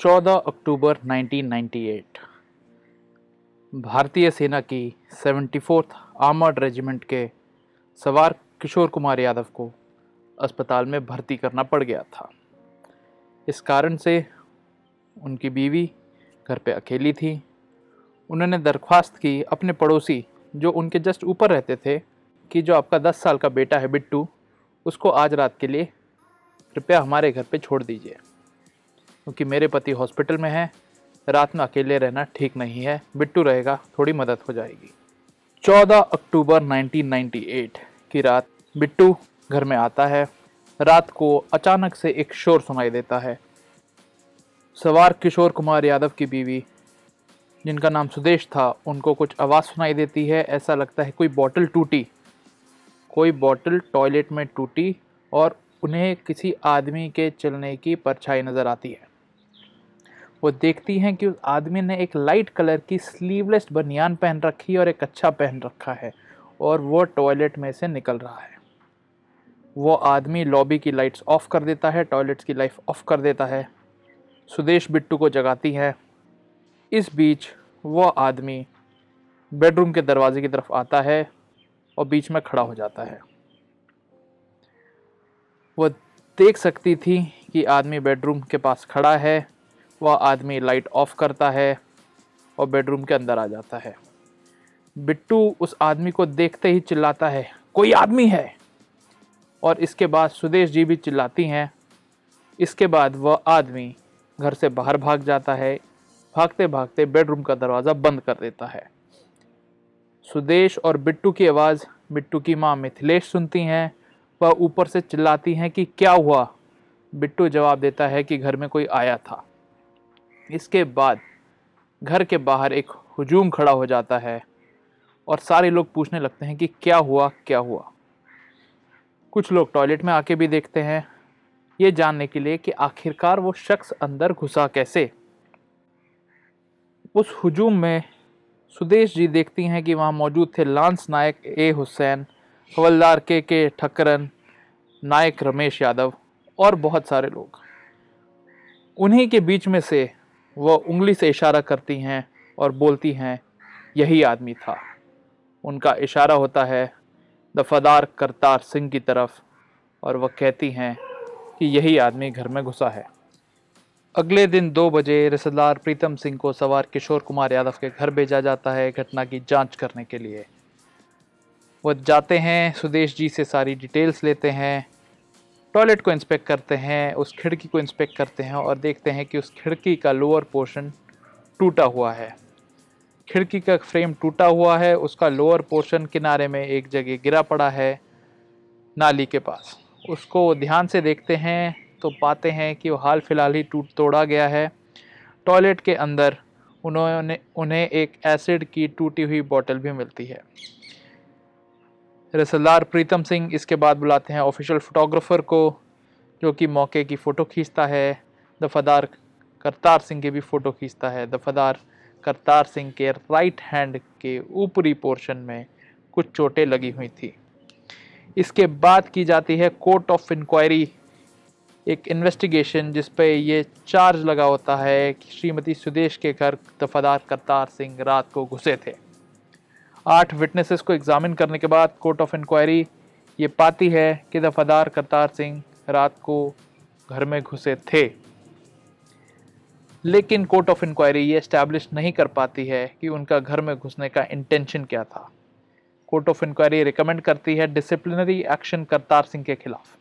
चौदह अक्टूबर 1998 भारतीय सेना की सेवेंटी फोर्थ आर्मर्ड रेजिमेंट के सवार किशोर कुमार यादव को अस्पताल में भर्ती करना पड़ गया था। इस कारण से उनकी बीवी घर पे अकेली थी। उन्होंने दरख्वास्त की अपने पड़ोसी, जो उनके जस्ट ऊपर रहते थे, कि जो आपका दस साल का बेटा है बिट्टू, उसको आज रात के लिए कृपया हमारे घर पे छोड़ दीजिए। क्योंकि मेरे पति हॉस्पिटल में हैं। रात में अकेले रहना ठीक नहीं है। बिट्टू रहेगा, थोड़ी मदद हो जाएगी। 14 अक्टूबर 1998 की रात बिट्टू घर में आता है। रात को अचानक से एक शोर सुनाई देता है। सवार किशोर कुमार यादव की बीवी, जिनका नाम सुदेश था, उनको कुछ आवाज़ सुनाई देती है। ऐसा लगता है कोई बॉटल टूटी। कोई बॉटल टॉयलेट में टूटी और उन्हें किसी आदमी के चलने की परछाई नज़र आती है। वो देखती हैं कि उस आदमी ने एक लाइट कलर की स्लीवलेस बनियान पहन रखी है और एक अच्छा पहन रखा है और वो टॉयलेट में से निकल रहा है। वो आदमी लॉबी की लाइट्स ऑफ़ कर देता है टॉयलेट्स की लाइफ ऑफ़ कर देता है। सुदेश बिट्टू को जगाती है। इस बीच वो आदमी बेडरूम के दरवाजे की तरफ़ आता है और बीच में खड़ा हो जाता है। वो देख सकती थी कि आदमी बेडरूम के पास खड़ा है। वह आदमी लाइट ऑफ़ करता है और बेडरूम के अंदर आ जाता है। बिट्टू उस आदमी को देखते ही चिल्लाता है, कोई आदमी है? और इसके बाद सुदेश जी भी चिल्लाती हैं। इसके बाद वह आदमी घर से बाहर भाग जाता है भागते भागते बेडरूम का दरवाज़ा बंद कर देता है। सुदेश और बिट्टू की आवाज़, बिट्टू की माँ मिथिलेश सुनती हैं, वह ऊपर से चिल्लाती हैं कि क्या हुआ? बिट्टू जवाब देता है कि घर में कोई आया था। इसके बाद घर के बाहर एक हजूम खड़ा हो जाता है और सारे लोग पूछने लगते हैं कि क्या हुआ क्या हुआ। कुछ लोग टॉयलेट में आके भी देखते हैं, ये जानने के लिए कि आखिरकार वो शख्स अंदर घुसा कैसे। उस हजूम में सुदेश जी देखती हैं कि वहाँ मौजूद थे लांस नायक ए हुसैन, हवलदार के के ठक्करन नायक रमेश यादव और बहुत सारे लोग। उन्हीं के बीच में से वह उंगली से इशारा करती हैं और बोलती हैं, यही आदमी था। उनका इशारा होता है दफादार करतार सिंह की तरफ़। और वह कहती हैं कि यही आदमी घर में घुसा है। अगले दिन दो बजे रिश्तेदार प्रीतम सिंह को सवार किशोर कुमार यादव के घर भेजा जाता है घटना की जाँच करने के लिए। वह जाते हैं, सुदेश जी से सारी डिटेल्स लेते हैं टॉयलेट को इंस्पेक्ट करते हैं, उस खिड़की को इंस्पेक्ट करते हैं और देखते हैं कि उस खिड़की का लोअर पोर्शन टूटा हुआ है। खिड़की का फ्रेम टूटा हुआ है, उसका लोअर पोर्शन किनारे में एक जगह गिरा पड़ा है, नाली के पास। उसको ध्यान से देखते हैं तो पाते हैं कि वो हाल फ़िलहाल ही टूट तोड़ा गया है। टॉयलेट के अंदर उन्होंने, उन्हें एक एसिड की टूटी हुई बोतल भी मिलती है। रसलदार प्रीतम सिंह इसके बाद बुलाते हैं ऑफिशियल फ़ोटोग्राफ़र को, जो कि मौके की फ़ोटो खींचता है। दफ़ादार करतार सिंह की भी फ़ोटो खींचता है। दफ़ादार करतार सिंह के राइट हैंड के ऊपरी पोर्शन में कुछ चोटें लगी हुई थी। इसके बाद की जाती है कोर्ट ऑफ़ इंक्वायरी एक इन्वेस्टिगेशन जिस पे ये चार्ज लगा होता है कि श्रीमती सुदेश के घर दफ़ादार करतार सिंह रात को घुसे थे। आठ विटनेसेस को एग्जामिन करने के बाद कोर्ट ऑफ़ इंक्वायरी ये पाती है कि दफादार करतार सिंह रात को घर में घुसे थे। लेकिन कोर्ट ऑफ़ इंक्वायरी ये इस्टेब्लिश नहीं कर पाती है कि उनका घर में घुसने का इंटेंशन क्या था। कोर्ट ऑफ़ इंक्वायरी रिकमेंड करती है डिसिप्लिनरी एक्शन करतार सिंह के खिलाफ।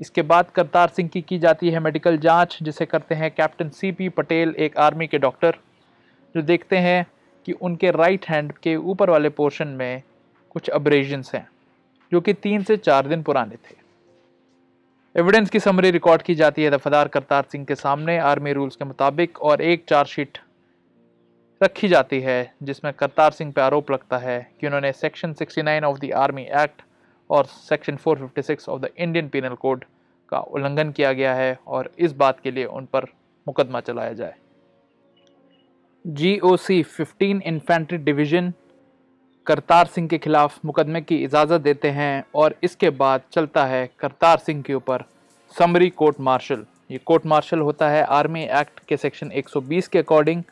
इसके बाद करतार सिंह की की जाती है मेडिकल जाँच, जिसे करते हैं कैप्टन सी पी पटेल एक आर्मी के डॉक्टर जो देखते हैं कि उनके राइट हैंड के ऊपर वाले पोर्शन में कुछ अब्रेजन्स हैं, जो कि तीन से चार दिन पुराने थे। एविडेंस की समरी रिकॉर्ड की जाती है दफादार करतार सिंह के सामने आर्मी रूल्स के मुताबिक, और एक चार्जशीट रखी जाती है, जिसमें करतार सिंह पर आरोप लगता है कि उन्होंने section 69 of the Army Act और section 456 of the Indian Penal Code का उल्लंघन किया गया है, और इस बात के लिए उन पर मुकदमा चलाया जाए। G O C fifteen infantry division Kartar Singh के खिलाफ मुकदमे की इजाज़त देते हैं और इसके बाद चलता है करतार सिंह के ऊपर समरी कोर्ट मार्शल। ये कोर्ट मार्शल होता है आर्मी एक्ट के सेक्शन 120 के according.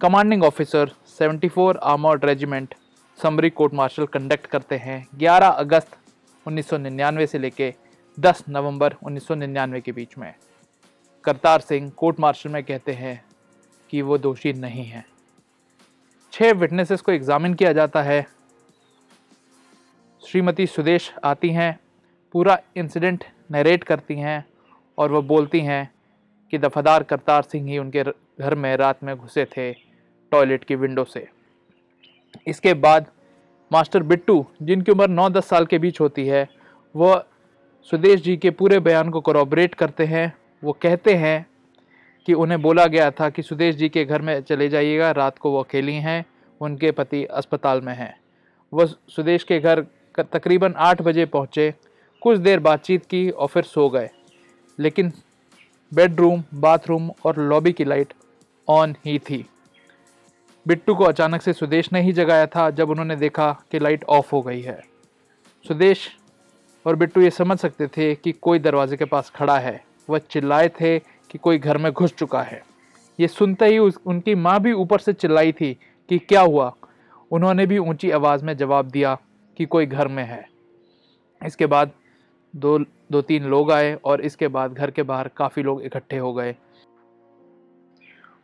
Commanding officer 74 armoured regiment summary court martial conduct करते हैं 11 अगस्त 1999 से लेके 10 नवंबर 1999 के बीच में। करतार सिंह कोर्ट मार्शल में कहते हैं कि वो दोषी नहीं है। छह विटनेसेस को एग्जामिन किया जाता है। श्रीमती सुदेश आती हैं, पूरा इंसिडेंट नरेट करती हैं और वह बोलती हैं कि दफादार करतार सिंह ही उनके घर में रात में घुसे थे टॉयलेट की विंडो से। इसके बाद मास्टर बिट्टू, जिनकी उम्र 9-10 साल के बीच होती है वह सुदेश जी के पूरे बयान को कॉरोबरेट करते हैं। वो कहते हैं कि उन्हें बोला गया था कि सुदेश जी के घर में चले जाइएगा, रात को वो अकेली हैं, उनके पति अस्पताल में हैं। वह सुदेश के घर तकरीबन आठ बजे पहुँचे, कुछ देर बातचीत की और फिर सो गए। लेकिन बेडरूम, बाथरूम और लॉबी की लाइट ऑन ही थी। बिट्टू को अचानक से सुदेश ने ही जगाया था जब उन्होंने देखा कि लाइट ऑफ़ हो गई है। सुदेश और बिट्टू ये समझ सकते थे कि कोई दरवाजे के पास खड़ा है। वह चिल्लाए थे कि कोई घर में घुस चुका है। ये सुनते ही उस, उनकी माँ भी ऊपर से चिल्लाई थी कि क्या हुआ? उन्होंने भी ऊँची आवाज़ में जवाब दिया कि कोई घर में है। इसके बाद दो दो तीन लोग आए और इसके बाद घर के बाहर काफ़ी लोग इकट्ठे हो गए।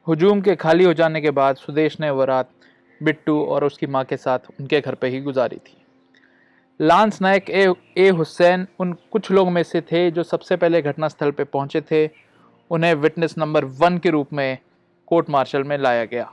हजूम के खाली हो जाने के बाद सुदेश ने वह रात बिट्टू और उसकी माँ के साथ उनके घर पर ही गुजारी थी। लांस नायक ए ए हुसैन उन कुछ लोग में से थे जो सबसे पहले घटनास्थल पर पहुँचे थे उन्हें विटनेस नंबर वन के रूप में कोर्ट मार्शल में लाया गया।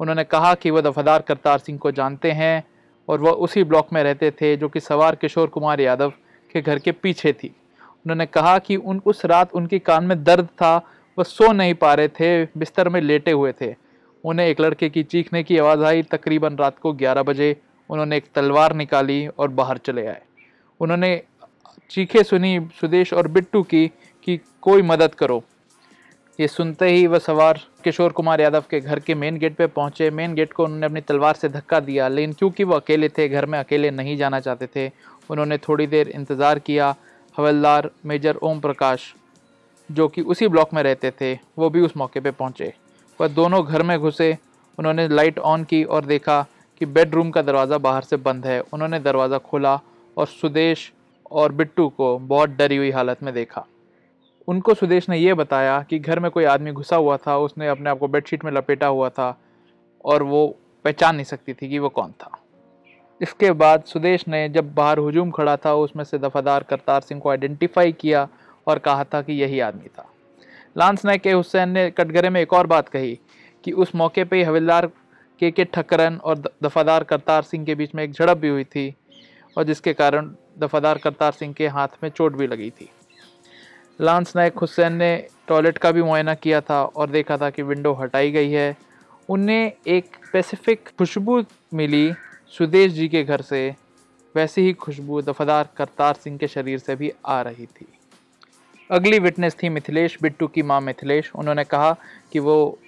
उन्होंने कहा कि वह दफादार करतार सिंह को जानते हैं और वह उसी ब्लॉक में रहते थे जो कि सवार किशोर कुमार यादव के घर के पीछे थी। उन्होंने कहा कि उन, उस रात उनके कान में दर्द था, वह सो नहीं पा रहे थे, बिस्तर में लेटे हुए थे। उन्हें एक लड़के की चीखने की आवाज़ आई। तकरीबन रात को 11 बजे उन्होंने एक तलवार निकाली और बाहर चले आए। उन्होंने चीखे सुनी सुदेश और बिट्टू की कि कोई मदद करो। ये सुनते ही वह सवार किशोर कुमार यादव के घर के मेन गेट पे पहुँचे। मेन गेट को उन्होंने अपनी तलवार से धक्का दिया, लेकिन क्योंकि वो अकेले थे, घर में अकेले नहीं जाना चाहते थे, उन्होंने थोड़ी देर इंतज़ार किया। हवलदार मेजर ओम प्रकाश, जो कि उसी ब्लॉक में रहते थे, वो भी उस मौके पे पहुँचे। वह दोनों घर में घुसे। उन्होंने लाइट ऑन की और देखा कि बेडरूम का दरवाज़ा बाहर से बंद है। उन्होंने दरवाज़ा खोला और सुदेश और बिट्टू को बहुत डरी हुई हालत में देखा। उनको सुदेश ने यह बताया कि घर में कोई आदमी घुसा हुआ था, उसने अपने आप को बेडशीट में लपेटा हुआ था और वो पहचान नहीं सकती थी कि वो कौन था। इसके बाद सुदेश ने जब बाहर हुजूम खड़ा था, उसमें से दफादार करतार सिंह को आइडेंटिफाई किया और कहा था कि यही आदमी था। लांस नायक के हुसैन ने कटघरे में एक और बात कही कि उस मौके पे हविलदार के के ठक्करन और दफादार करतार सिंह के बीच में एक झड़प भी हुई थी और जिसके कारण दफादार करतार सिंह के हाथ में चोट भी लगी थी। लांस नायक हुसैन ने टॉयलेट का भी मुआयना किया था और देखा था कि विंडो हटाई गई है। उन्हें एक स्पेसिफिक खुशबू मिली सुदेश जी के घर से। वैसी ही खुशबू दफादार करतार सिंह के शरीर से भी आ रही थी। अगली विटनेस थी मिथिलेश, बिट्टू की माँ मिथिलेश। उन्होंने कहा कि वो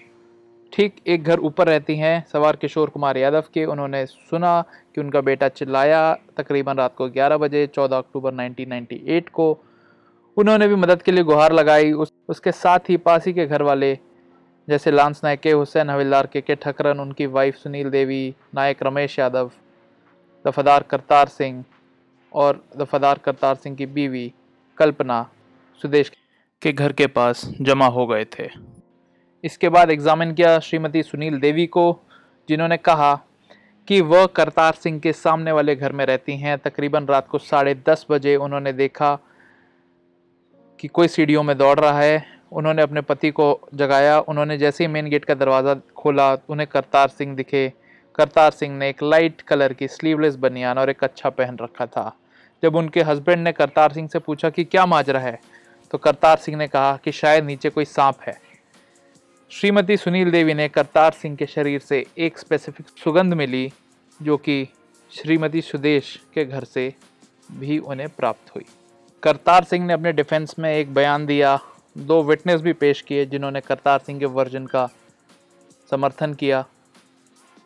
ठीक एक घर ऊपर रहती हैं, सवार किशोर कुमार यादव के। उन्होंने सुना कि उनका बेटा चिल्लाया तकरीबन रात को 11 बजे 14 अक्टूबर 1998 को। उन्होंने भी मदद के लिए गुहार लगाई। उस उसके साथ ही पासी के घर वाले जैसे लांस नायक के हुसैन हविलदार के के ठकरन उनकी वाइफ सुनील देवी नायक रमेश यादव दफादार करतार सिंह और दफादार करतार सिंह की बीवी कल्पना सुदेश के घर के पास जमा हो गए थे। इसके बाद एग्जामिन किया श्रीमती सुनील देवी को जिन्होंने कहा कि वह करतार सिंह के सामने वाले घर में रहती हैं। तकरीबन रात को साढ़े दस बजे उन्होंने देखा कि कोई सीढ़ियों में दौड़ रहा है, उन्होंने अपने पति को जगाया, उन्होंने जैसे ही मेन गेट का दरवाज़ा खोला, उन्हें करतार सिंह दिखे। करतार सिंह ने एक लाइट कलर की स्लीवलेस बनियान और एक अच्छा पहन रखा था। जब उनके हस्बैंड ने करतार सिंह से पूछा कि क्या माजरा है तो करतार सिंह ने कहा कि शायद नीचे कोई सांप है। श्रीमती सुनील देवी ने करतार सिंह के शरीर से एक स्पेसिफिक सुगंध मिली, जो कि श्रीमती सुदेश के घर से भी उन्हें प्राप्त हुई। करतार सिंह ने अपने डिफेंस में एक बयान दिया। दो विटनेस भी पेश किए जिन्होंने करतार सिंह के वर्जन का समर्थन किया।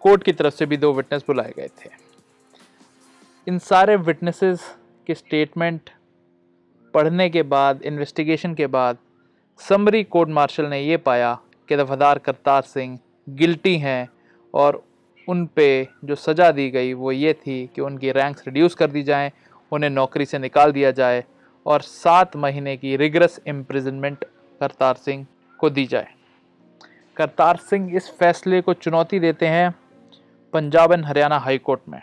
कोर्ट की तरफ़ से भी दो विटनेस बुलाए गए थे। इन सारे विटनेसेस के स्टेटमेंट पढ़ने के बाद इन्वेस्टिगेशन के बाद समरी कोर्ट मार्शल ने ये पाया कि दफादार करतार सिंह गिल्टी हैं और उन पे जो सज़ा दी गई वो ये थी कि उनकी रैंक्स रिड्यूस कर दी जाएँ, उन्हें नौकरी से निकाल दिया जाए और सात महीने की रिग्रस इम्प्रिजनमेंट करतार सिंह को दी जाए। करतार सिंह इस फैसले को चुनौती देते हैं Punjab and Haryana high court में।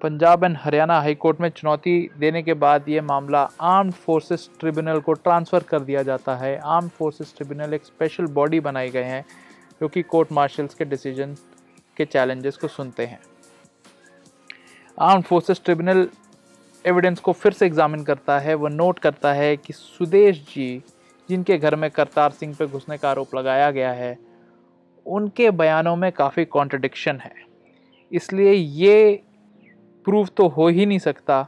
Punjab and Haryana high court में चुनौती देने के बाद ये मामला आर्म्ड फोर्सेस ट्रिब्यूनल को ट्रांसफ़र कर दिया जाता है। आर्म्ड फोर्सेस ट्रिब्यूनल एक स्पेशल बॉडी बनाए गए हैं, जो कि कोर्ट मार्शल्स के डिसीज़न के चैलेंजेस को सुनते हैं। आर्म्ड फोर्सेस ट्रिब्यूनल एविडेंस को फिर से एग्जामिन करता है, वो नोट करता है कि सुदेश जी, जिनके घर में करतार सिंह पे घुसने का आरोप लगाया गया है, उनके बयानों में काफ़ी कॉन्ट्रडिक्शन है। इसलिए ये प्रूव तो हो ही नहीं सकता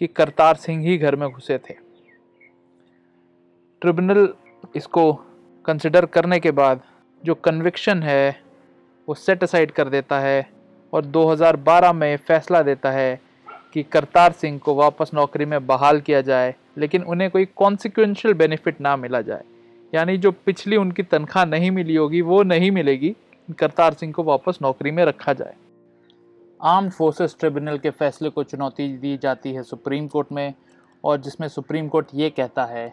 कि करतार सिंह ही घर में घुसे थे। ट्रिब्यूनल इसको कंसिडर करने के बाद जो कन्विक्शन है, वो सेट असाइड कर देता है और 2012 में फैसला देता है कि करतार सिंह को वापस नौकरी में बहाल किया जाए, लेकिन उन्हें कोई कॉन्सिक्वेंशियल बेनिफिट ना मिला जाए। यानी जो पिछली उनकी तनख्वाह नहीं मिली होगी, वो नहीं मिलेगी, करतार सिंह को वापस नौकरी में रखा जाए। आर्म फोर्सेस ट्रिब्यूनल के फैसले को चुनौती दी जाती है सुप्रीम कोर्ट में, और जिसमें सुप्रीम कोर्ट ये कहता है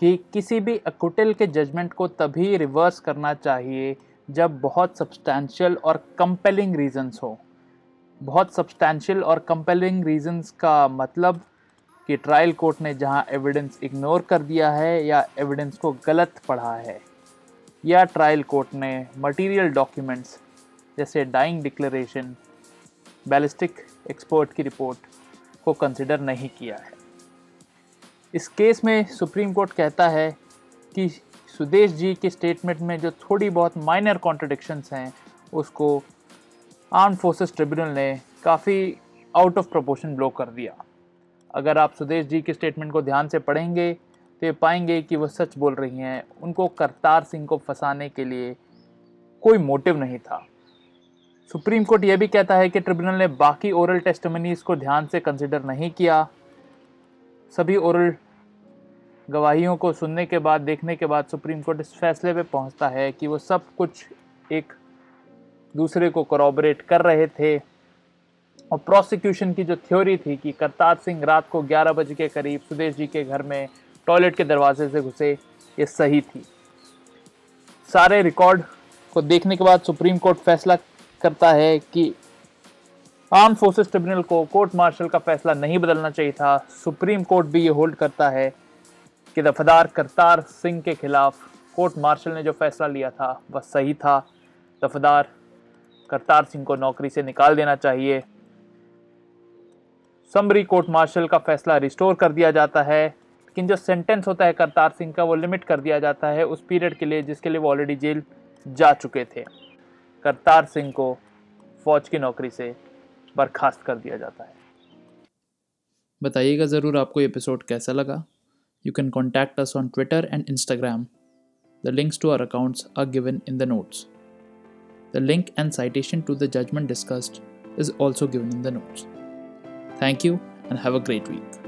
कि किसी भी अकुटिल के जजमेंट को तभी रिवर्स करना चाहिए जब बहुत सब्सटैंशियल और कंपेलिंग रीजंस हो। बहुत सब्सटैंशियल और कंपेलिंग रीजंस का मतलब कि ट्रायल कोर्ट ने जहाँ एविडेंस इग्नोर कर दिया है या एविडेंस को गलत पढ़ा है, या ट्रायल कोर्ट ने मटेरियल डॉक्यूमेंट्स जैसे डाइंग डिक्लेरेशन बैलिस्टिक एक्सपर्ट की रिपोर्ट को कंसिडर नहीं किया है। इस केस में सुप्रीम कोर्ट कहता है कि सुदेश जी के स्टेटमेंट में जो थोड़ी बहुत माइनर कॉन्ट्रडिक्शंस हैं, उसको आर्म फोर्सेस ट्रिब्यूनल ने काफ़ी आउट ऑफ़ प्रोपोर्शन ब्लो कर दिया। अगर आप सुदेश जी के स्टेटमेंट को ध्यान से पढ़ेंगे तो ये पाएँगे कि वो सच बोल रही हैं। उनको करतार सिंह को फंसाने के लिए कोई मोटिव नहीं था। सुप्रीम कोर्ट यह भी कहता है कि ट्रिब्यूनल ने बाकी ओरल टेस्टमनीज को ध्यान से कंसिडर नहीं किया। सभी ओरल गवाहियों को सुनने के बाद, देखने के बाद सुप्रीम कोर्ट इस फैसले पे पहुँचता है कि वो सब कुछ एक दूसरे को करॉबरेट कर रहे थे। और प्रोसिक्यूशन की जो थ्योरी थी कि करतार सिंह रात को 11 बजे के करीब सुदेश जी के घर में टॉयलेट के दरवाजे से घुसे, ये सही थी। सारे रिकॉर्ड को देखने के बाद सुप्रीम कोर्ट फैसला करता है कि आर्म फोर्सेस ट्रिब्यूनल को कोर्ट मार्शल का फैसला नहीं बदलना चाहिए था। सुप्रीम कोर्ट भी ये होल्ड करता है कि दफादार करतार सिंह के खिलाफ कोर्ट मार्शल ने जो फैसला लिया था, वह सही था। दफादार करतार सिंह को नौकरी से निकाल देना चाहिए। समरी कोर्ट मार्शल का फैसला रिस्टोर कर दिया जाता है। लेकिन जो सेंटेंस होता है करतार सिंह का, वो लिमिट कर दिया जाता है उस पीरियड के लिए जिसके लिए वो ऑलरेडी जेल जा चुके थे। करतार सिंह को फौज की नौकरी से बर्खास्त कर दिया जाता है। बताइएगा ज़रूर आपको एपिसोड कैसा लगा। You can contact us on Twitter and Instagram the links to our accounts are given in the notes The link and citation to the judgment discussed is also given in the notes. Thank you and have a great week.